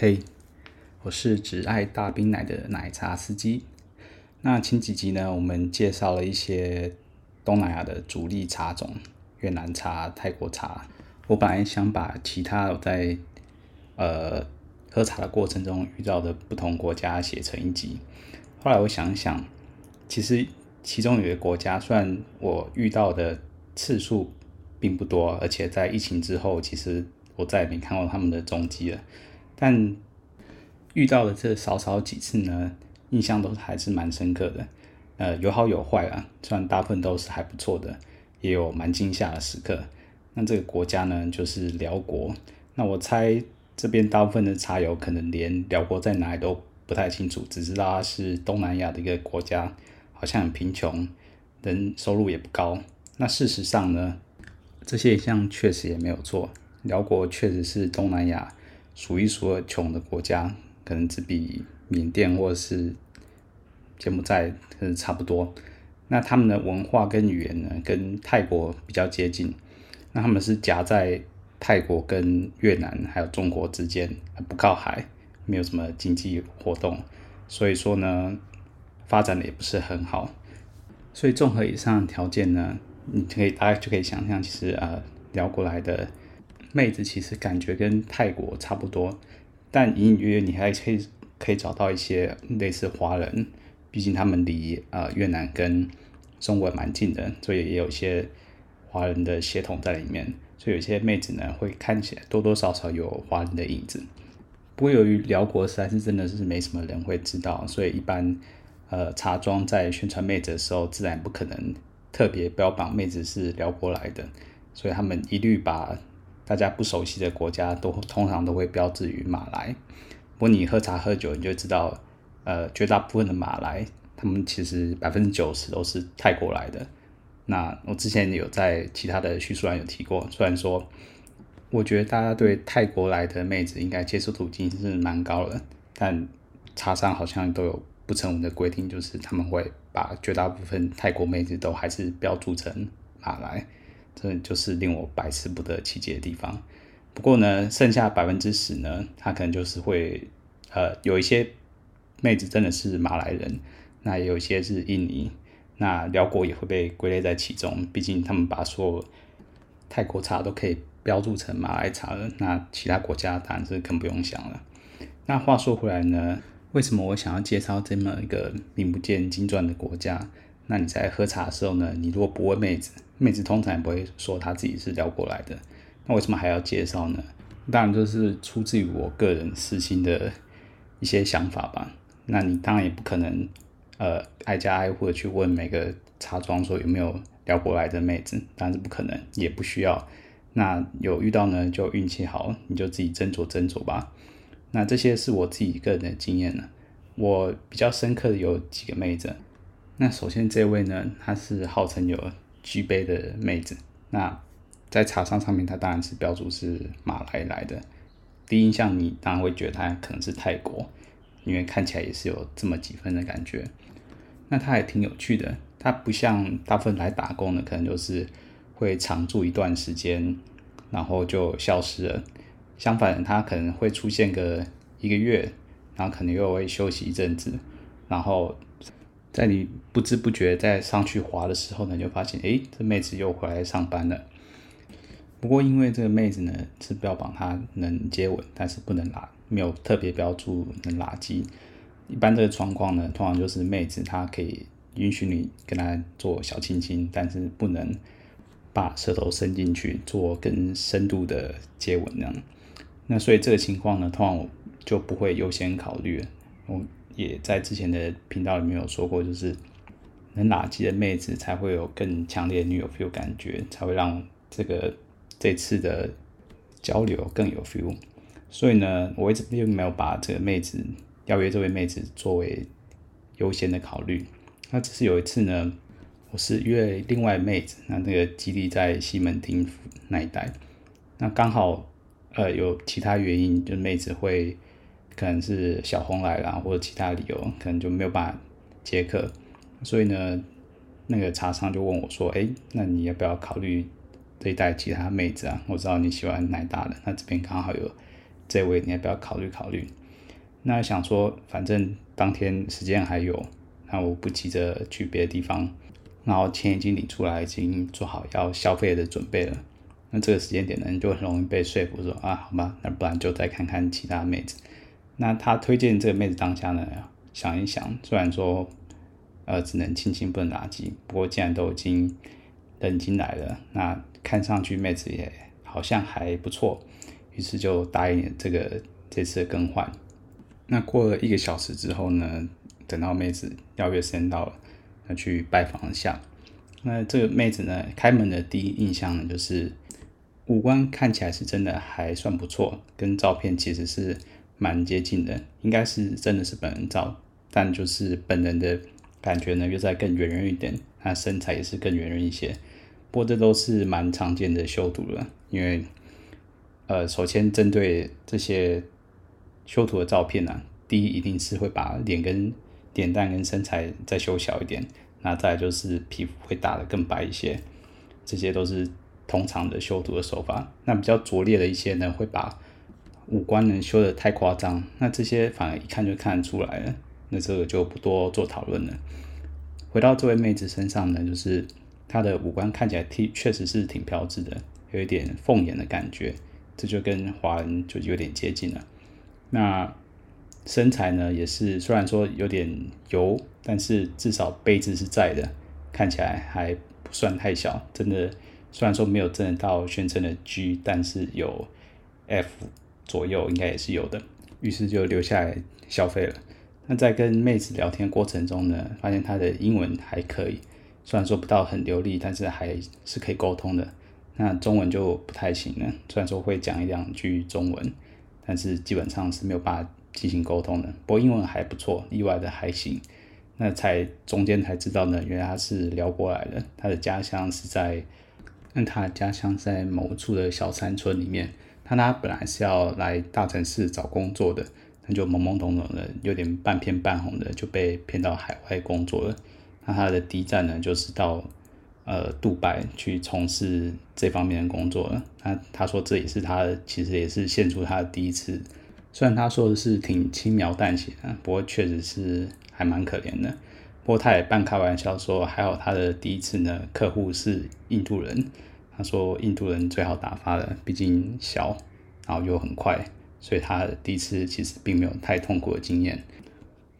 嘿，我是只爱大冰奶的奶茶司机。那前几集呢，我们介绍了一些东南亚的主力茶种，越南茶、泰国茶。我本来想把其他我在呃喝茶的过程中遇到的不同国家写成一集，后来我想想，其实其中有一个国家，虽然我遇到的次数并不多，而且在疫情之后，其实我再也没看过他们的踪迹了。但遇到的这少少几次呢，印象都还是蛮深刻的。呃，有好有坏啊，虽然大部分都是还不错的，也有蛮惊吓的时刻。那这个国家呢，就是辽国。那我猜这边大部分的茶友可能连辽国在哪里都不太清楚，只知道它是东南亚的一个国家，好像很贫穷，人收入也不高。那事实上呢，这些现象确实也没有错，辽国确实是东南亚。数一数二穷的国家，可能只比缅甸或者是柬埔寨可能差不多。那他们的文化跟语言呢，跟泰国比较接近。那他们是夹在泰国跟越南还有中国之间，不靠海，没有什么经济活动，所以说呢，发展的也不是很好。所以综合以上条件呢，你可以大家就可以想象，其实呃，聊过来的。妹子其实感觉跟泰国差不多，但隐隐约约你还可以可以找到一些类似华人，毕竟他们离呃越南跟中国蛮近的，所以也有一些华人的血统在里面，所以有些妹子呢会看起来多多少少有华人的影子。不过由于辽国实在是真的是没什么人会知道，所以一般呃茶庄在宣传妹子的时候，自然不可能特别标榜妹子是辽国来的，所以他们一律把。大家不熟悉的国家都通常都会标志于马来，不过你喝茶喝酒，你就知道，呃，绝大部分的马来，他们其实百分之九十都是泰国来的。那我之前有在其他的叙述栏有提过，虽然说，我觉得大家对泰国来的妹子应该接受度已经是蛮高了，但茶商好像都有不成文的规定，就是他们会把绝大部分泰国妹子都还是标注成马来。这就是令我百思不得其解的地方。不过呢，剩下百分之十呢，他可能就是会，呃，有一些妹子真的是马来人，那有一些是印尼，那寮国也会被归类在其中。毕竟他们把所有泰国茶都可以标注成马来茶了，那其他国家当然是更不用想了。那话说回来呢，为什么我想要介绍这么一个名不见经传的国家？那你在喝茶的时候呢，你如果不问妹子，妹子通常也不会说她自己是聊过来的。那为什么还要介绍呢？当然就是出自于我个人私心的一些想法吧。那你当然也不可能，呃，挨家挨户的去问每个茶庄说有没有聊过来的妹子，当然是不可能，也不需要。那有遇到呢，就运气好，你就自己斟酌斟酌吧。那这些是我自己个人的经验了。我比较深刻的有几个妹子。那首先这位呢，她是号称有 G 杯的妹子。那在茶商上面，她当然是标注是马来来的。第一印象，你当然会觉得她可能是泰国，因为看起来也是有这么几分的感觉。那她也挺有趣的，她不像大部分来打工的，可能就是会常住一段时间，然后就消失了。相反，她可能会出现个一个月，然后可能又会休息一阵子，然后。在你不知不觉再上去滑的时候呢，就发现，诶，这妹子又回来上班了。不过因为这个妹子呢是标榜她能接吻，但是不能拉，没有特别标注能拉鸡。一般这个状况呢，通常就是妹子她可以允许你跟她做小亲亲，但是不能把舌头伸进去做更深度的接吻那样。那所以这个情况呢，通常我就不会优先考虑。我。也在之前的频道里面有说过，就是能拉鸡的妹子才会有更强烈的女友 feel 感觉，才会让这个这次的交流更有 feel。所以呢，我一直并没有把这个妹子邀约这位妹子作为优先的考虑。那只是有一次呢，我是约另外妹子，那那个基地在西门町那一带，那刚好呃有其他原因，就妹子会。可能是小红来了，或者其他理由，可能就没有办法接客，所以呢，那个茶商就问我说：“哎，那你要不要考虑这一带其他妹子啊？我知道你喜欢奶大的，那这边刚好有这位你要不要考虑考虑？那想说，反正当天时间还有，那我不急着去别的地方，然后钱已经领出来，已经做好要消费的准备了。那这个时间点呢，你就很容易被说服说啊，好吧，那不然就再看看其他妹子。那他推荐这个妹子当下呢，想一想，虽然说呃只能亲亲不能打击，不过既然都已经人已经来了，那看上去妹子也好像还不错，于是就答应了这个这次的更换。那过了一个小时之后呢，等到妹子邀约时间到了，那去拜访一下。那这个妹子呢，开门的第一印象呢，就是五官看起来是真的还算不错，跟照片其实是蛮接近的，应该是真的是本人照，但就是本人的感觉呢，又在更圆润一点，那身材也是更圆润一些。不过这都是蛮常见的修图了，因为呃，首先针对这些。修图的照片呢、啊，第一一定是会把脸跟脸蛋跟身材再修小一点，那再就是皮肤会打得更白一些，这些都是通常的修图的手法。那比较拙劣的一些呢，会把五官呢修得太夸张，那这些反而一看就看得出来了，那这个就不多做讨论了。回到这位妹子身上呢，就是她的五官看起来挺确实是挺标致的，有一点凤眼的感觉，这就跟华人就有点接近了。那身材呢，也是虽然说有点油，但是至少杯子是在的，看起来还不算太小。真的，虽然说没有真的到宣称的 G，但是有 F 左右，应该也是有的。于是就留下来消费了。那在跟妹子聊天过程中呢，发现她的英文还可以，虽然说不到很流利，但是还是可以沟通的。那中文就不太行了，虽然说会讲一两句中文。但是基本上是没有办法进行沟通的。不过英文还不错，意外的还行。那才中间才知道呢，原来他是聊过来的。他的家乡是在，那他的家乡在某处的小山村里面。他他本来是要来大城市找工作的，他就懵懵懂懂的，有点半骗半哄的，就被骗到海外工作了。那他的第一站呢，就是到。呃，杜拜去从事这方面的工作了。那他说这也是他其实也是献出他的第一次。虽然他说的是挺轻描淡写的，不过确实是还蛮可怜的。不过他也半开玩笑说，还好他的第一次呢，客户是印度人。他说印度人最好打发的，毕竟小，然后又很快，所以他第一次其实并没有太痛苦的经验。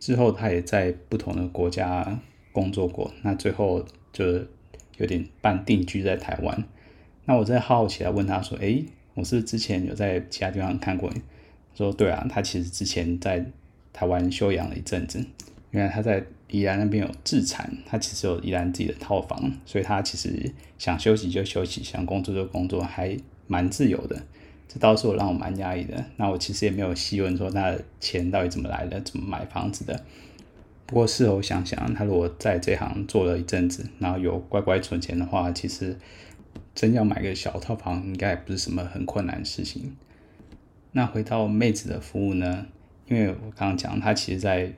之后他也在不同的国家工作过，那最后就。有点半定居在台湾，那我在好奇来问他说：“诶，我是之前有在其他地方看过你。”说：“对啊，他其实之前在台湾休养了一阵子。原来他在宜兰那边有自产，他其实有宜兰自己的套房，所以他其实想休息就休息，想工作就工作，还蛮自由的。这倒是我让我蛮讶异的。那我其实也没有细问说他的钱到底怎么来的，怎么买房子的。”不过事后想想，他如果在这行做了一阵子，然后有乖乖存钱的话，其实真要买个小套房，应该也不是什么很困难的事情。那回到妹子的服务呢？因为我刚刚讲，他其实在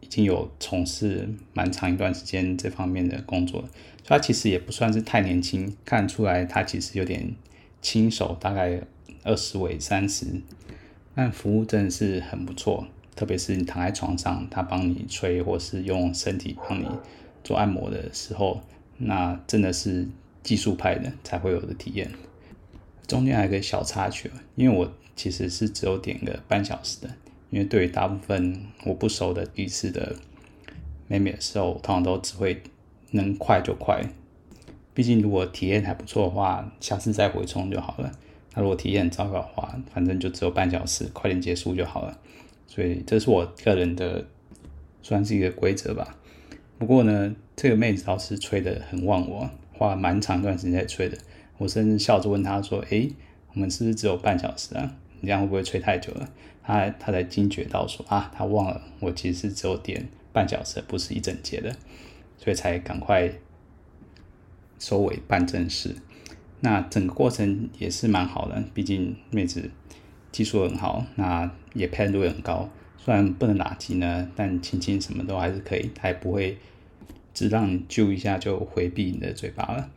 已经有从事蛮长一段时间这方面的工作，所以他其实也不算是太年轻，看出来他其实有点轻熟，大概二十尾三十，但服务真的是很不错。特别是你躺在床上，他帮你吹，或是用身体帮你做按摩的时候，那真的是技术派的才会有的体验。中间还有个小插曲，因为我其实是只有点个半小时的，因为对于大部分我不熟的第一次的妹妹的时候，通常都只会能快就快。毕竟如果体验还不错的话，下次再回冲就好了。那如果体验很糟糕的话，反正就只有半小时，快点结束就好了。所以这是我个人的，算是一个规则吧。不过呢，这个妹子倒是吹得很忘我，花蛮长一段时间在吹的。我甚至笑着问她说：“诶，我们是不是只有半小时啊？你这样会不会吹太久了？”他他才惊觉到说：“啊，他忘了，我其实是只有点半小时，不是一整节的。”所以才赶快收尾办正事。那整个过程也是蛮好的，毕竟妹子。技术很好，那也配合度很高。虽然不能打击呢，但亲亲什么都还是可以，他也不会只让你揪一下就回避你的嘴巴了。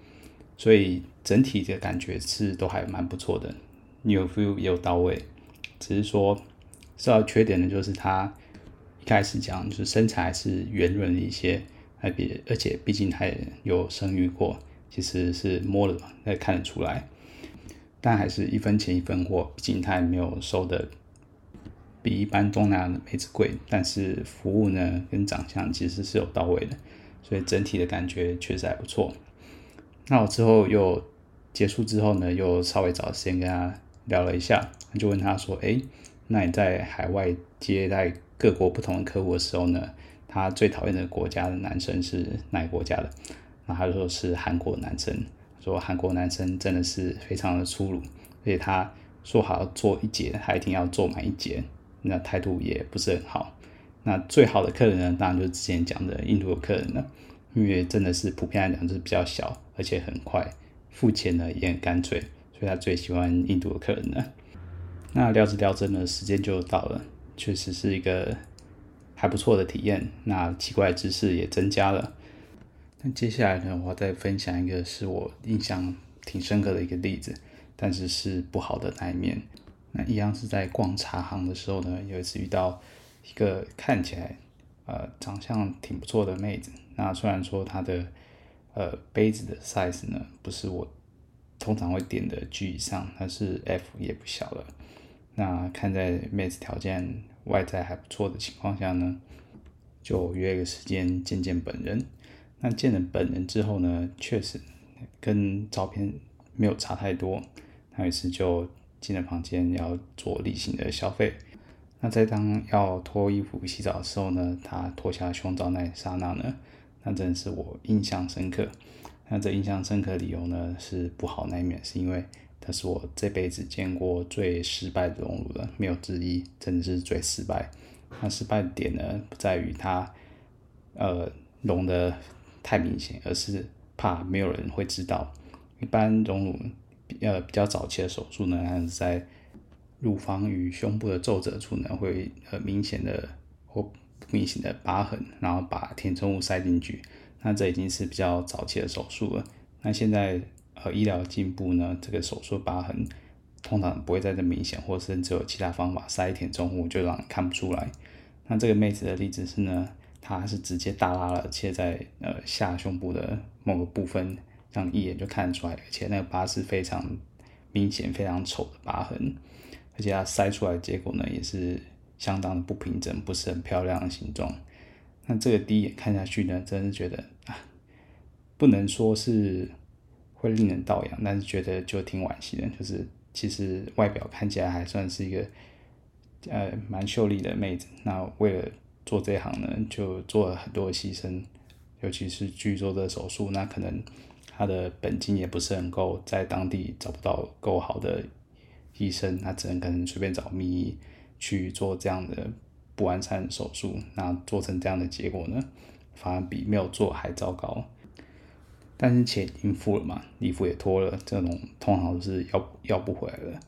所以整体的感觉是都还蛮不错的，你有 feel 也有到位，只是说受到缺点呢，就是他一开始讲就是身材是圆润一些，还比而且毕竟他也有生育过，其实是摸了那看得出来，但还是一分钱一分货，毕竟他也没有收的比一般东南亚的妹子贵，但是服务呢跟长相其实是有到位的，所以整体的感觉确实还不错。那我之后又结束之后呢，又稍微找时间跟他聊了一下，就问他说：“诶，那你在海外接待各国不同的客户的时候呢，他最讨厌的国家的男生是哪个国家的？”那他就说是韩国男生，说韩国男生真的是非常的粗鲁，而且他说好要做一节，他一定要做满一节，那态度也不是很好。那最好的客人呢，当然就是之前讲的印度的客人了。因为真的是普遍来讲就是比较小，而且很快，付钱呢也很干脆，他最喜欢印度的客人呢。那聊着聊着呢，时间就到了，确实是一个还不错的体验。那奇怪的知识也增加了。那接下来呢，我要再分享一个是我印象挺深刻的一个例子，但是是不好的那一面。那一样是在逛茶行的时候呢，有一次遇到一个看起来。呃，长相挺不错的妹子。那虽然说她的呃杯子的 size 呢，不是我通常会点的 G 以上，但是 F 也不小了。那看在妹子条件外在还不错的情况下呢，就约个时间见见本人。那见了本人之后呢，确实跟照片没有差太多。那于是就进了房间，要做例行的消费。那在当要脱衣服洗澡的时候呢，他脱下胸罩那一刹那呢，那真的是我印象深刻。那这印象深刻理由呢，是不好那一面，是因为他是我这辈子见过最失败的隆乳了，没有之一，真的是最失败。那失败点呢，不在于他呃隆的太明显，而是怕没有人会知道。一般隆乳呃比较早期的手术呢，还是在。乳房与胸部的皱褶处呢，会很明显的或不明显的疤痕，然后把填充物塞进去。那这已经是比较早期的手术了。那现在呃医疗进步呢，这个手术疤痕通常不会再这明显，或甚至有其他方法塞填充物，就让你看不出来。那这个妹子的例子是呢，她是直接大拉了切在呃下胸部的某个部分，让一眼就看出来，而且那个疤是非常明显、非常丑的疤痕。而且它塞出来的结果呢，也是相当的不平整，不是很漂亮的形状。那这个第一眼看下去呢，真是觉得，不能说是会令人倒仰，但是觉得就挺惋惜的。就是其实外表看起来还算是一个呃蛮秀丽的妹子，那为了做这行呢，就做了很多牺牲，尤其是去做的手术，那可能她的本金也不是很够，在当地找不到够好的。医生那只能可能随便找名医去做这样的不完善手术，那做成这样的结果呢，反而比没有做还糟糕。但是钱已经付了嘛，礼服也脱了，这种通常都是要要不回来的。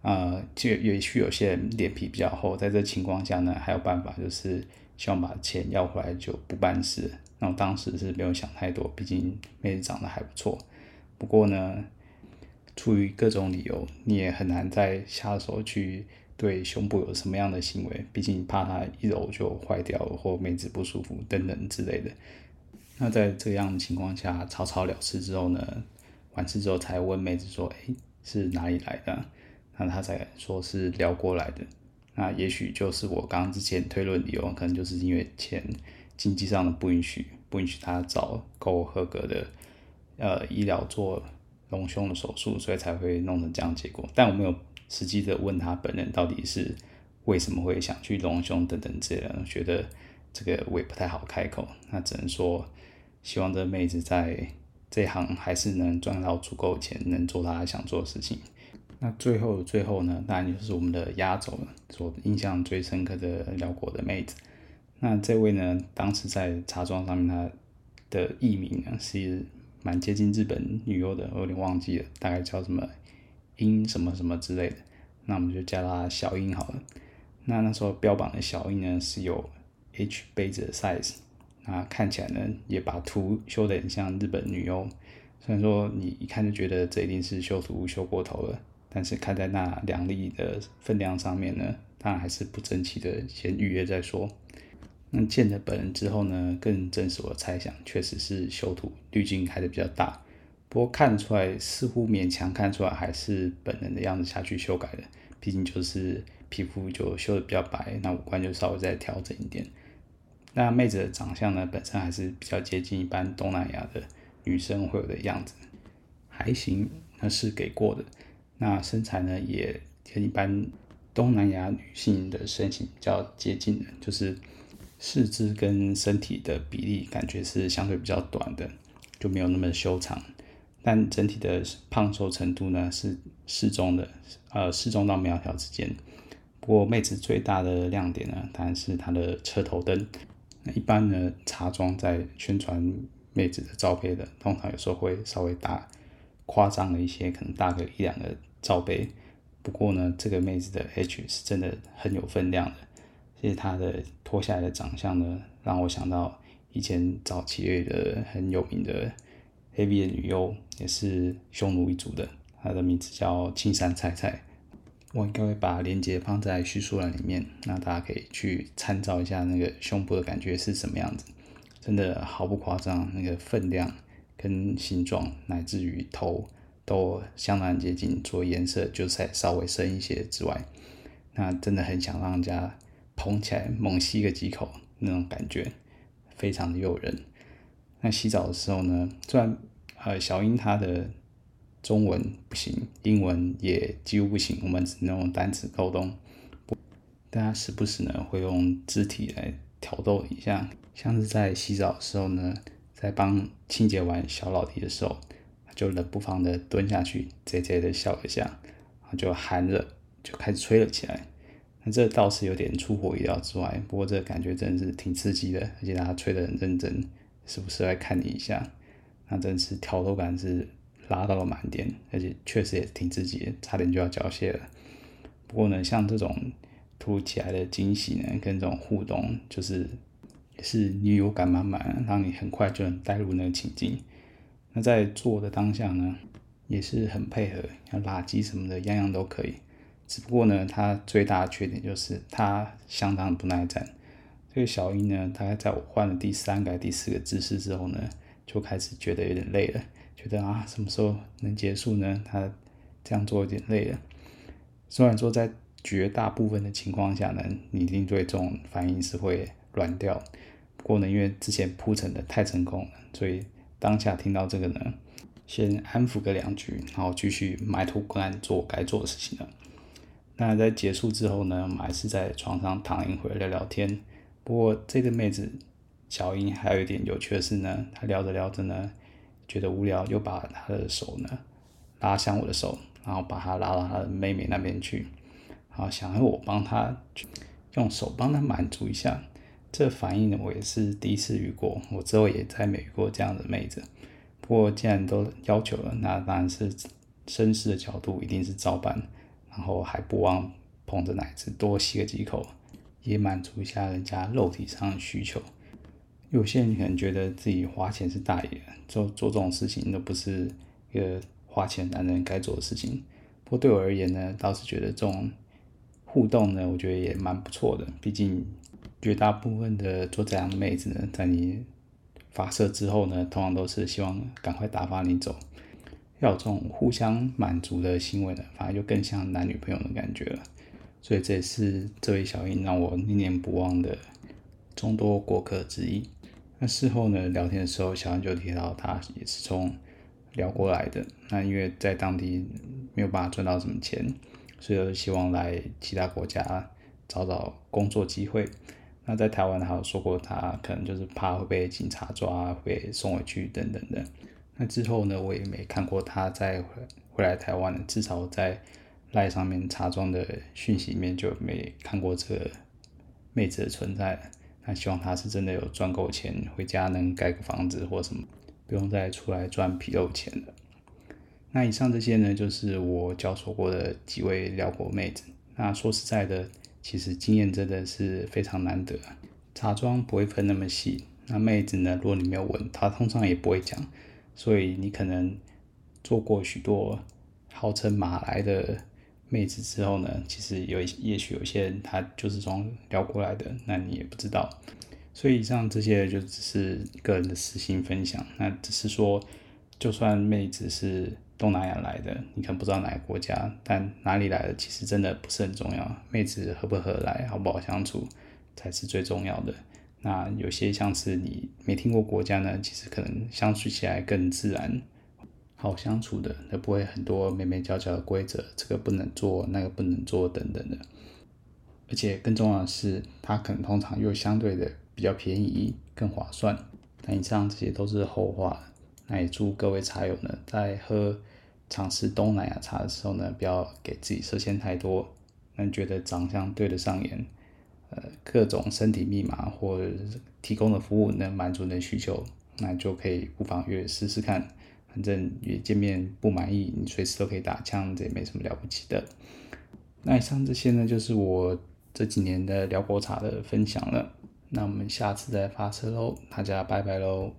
呃，就也许有些人脸皮比较厚，在这情况下呢，还有办法，就是希望把钱要回来就不办事。那我当时是没有想太多，毕竟妹子长得还不错。不过呢。出于各种理由，你也很难再下手去对胸部有什么样的行为，毕竟怕它一揉就坏掉，或妹子不舒服等等之类的。那在这样的情况下，草草了事之后呢，完事之后才问妹子说：“诶，是哪里来的？”那她才说是聊过来的。那也许就是我刚刚之前推论理由，可能就是因为钱经济上的不允许，不允许她找够合格的呃医疗做。隆胸的手术，所以才会弄成这样结果。但我没有实际的问他本人到底是为什么会想去隆胸等等之类的，觉得这个我也不太好开口。那只能说，希望这妹子在这行还是能赚到足够钱，能做她想做的事情。那最后最后呢，当然就是我们的压轴了，我印象最深刻的辽国的妹子。那这位呢，当时在茶庄上面，她的艺名呢是。蛮接近日本女优的，我有点忘记了，大概叫什么樱什么什么之类的，那我们就叫她小樱好了。那那时候标榜的小樱呢是有 H 杯子的 size，那看起来呢也把图修得很像日本女优，虽然说你一看就觉得这一定是修图修过头了，但是看在那两粒的分量上面呢，当然还是不争气的，先预约再说。那见了本人之后呢，更证实我的猜想，确实是修图滤镜开的比较大。不过看出来，似乎勉强看出来还是本人的样子下去修改的，毕竟就是皮肤就修的比较白，那五官就稍微再调整一点。那妹子的长相呢，本身还是比较接近一般东南亚的女生会有的样子，还行，那是给过的。那身材呢，也跟一般东南亚女性的身形比较接近的，就是四肢跟身体的比例感觉是相对比较短的，就没有那么修长。但整体的胖瘦程度呢，是适中的，呃，适中到苗条之间。不过妹子最大的亮点呢，当然是她的车头灯。那一般呢，茶庄在宣传妹子的罩杯的，通常有时候会稍微大夸张了一些，可能大个一两个。罩杯，不过呢，这个妹子的 H 是真的很有分量的。其实她的脱下来的长相呢，让我想到以前早期的很有名的 A B 的女优，也是匈奴一族的，她的名字叫青山菜菜。我应该会把链接放在叙述栏里面，那大家可以去参照一下那个胸部的感觉是什么样子。真的毫不夸张，那个分量跟形状，乃至于头。都相当接近，除了颜色就再稍微深一些之外，那真的很想让人家捧起来猛吸个几口，那种感觉非常的诱人。那洗澡的时候呢，虽然呃小英她的中文不行，英文也几乎不行，我们只能用单词沟通，大家时不时呢会用肢体来挑逗一下，像是在洗澡的时候呢，在帮清洁完小老弟的时候。就冷不防的蹲下去，贼贼的笑了一下，就含着就开始吹了起来。那这倒是有点出乎意料之外，不过这感觉真是挺刺激的，而且他吹得很认真，时不时来看你一下，那真是挑逗感是拉到了满点，而且确实也挺刺激的，差点就要缴械了。不过呢，像这种突如其来的惊喜呢，跟这种互动，就是也是女友感满满，让你很快就能带入那个情境。那在做的当下呢，也是很配合，像垃圾什么的，样样都可以。只不过呢，它最大的缺点就是它相当不耐战。这个小英呢，大概在我换了第三个、第四个姿势之后呢，就开始觉得有点累了，觉得啊，什么时候能结束呢？他这样做有点累了。虽然说在绝大部分的情况下呢，你一定对这种反应是会软掉。不过呢，因为之前铺陈的太成功了，所以。当下听到这个呢，先安抚个两句，然后继续埋头苦干做该做的事情了。那在结束之后呢，我们还是在床上躺一会聊聊天。不过这个妹子小英还有一点有趣的是呢，她聊着聊着呢，觉得无聊，又把她的手呢拉向我的手，然后把她拉到她的妹妹那边去，然后想要我帮她用手帮她满足一下。这反应呢，我也是第一次遇过。我之后也再没遇过这样的妹子。不过既然都要求了，那当然是绅士的角度一定是照办。然后还不忘捧着奶子多吸个几口，也满足一下人家肉体上的需求。有些人可能觉得自己花钱是大爷，做做这种事情都不是一个花钱男人该做的事情。不过对我而言呢，倒是觉得这种互动呢，我觉得也蛮不错的。毕竟。绝大部分的做这样的妹子呢，在你发射之后呢，通常都是希望赶快打发你走。要有这种互相满足的行为呢，反而就更像男女朋友的感觉了。所以这也是这位小英让我念念不忘的众多过客之一。那事后呢，聊天的时候，小安就提到他也是从聊过来的。那因为在当地没有办法赚到什么钱，所以就希望来其他国家找找工作机会。那在台湾还有说过，他可能就是怕会被警察抓，会被送回去等等的。那之后呢，我也没看过他再回回来台湾，至少在赖上面茶庄的讯息里面就没看过这个妹子的存在。那希望他是真的有赚够钱，回家能盖个房子或什么，不用再出来赚皮肉钱了。那以上这些呢，就是我交手过的几位寮国妹子。那说实在的。其实经验真的是非常难得，茶庄不会分那么细。那妹子呢，如果你没有问，她通常也不会讲。所以你可能做过许多号称马来的妹子之后呢，其实有也许有些人他就是从聊过来的，那你也不知道。所以以上这些就只是个人的私心分享，那只是说，就算妹子是东南亚来的，你可能不知道哪个国家，但哪里来的其实真的不是很重要，妹子合不合来，好不好相处才是最重要的。那有些像是你没听过国家呢，其实可能相处起来更自然，好相处的，那不会很多眉眉角角的规则，这个不能做，那个不能做等等的。而且更重要的是，它可能通常又相对的。比较便宜，更划算。那以上这些都是后话。那也祝各位茶友呢，在喝尝试东南亚茶的时候呢，不要给自己设限太多。那觉得长相对得上眼，呃，各种身体密码或提供的服务能满足你的需求，那就可以不妨约试试看。反正也见面不满意，你随时都可以打枪，这也没什么了不起的。那以上这些呢，就是我这几年的寮国茶的分享了。那我们下次再发车喽，大家拜拜喽。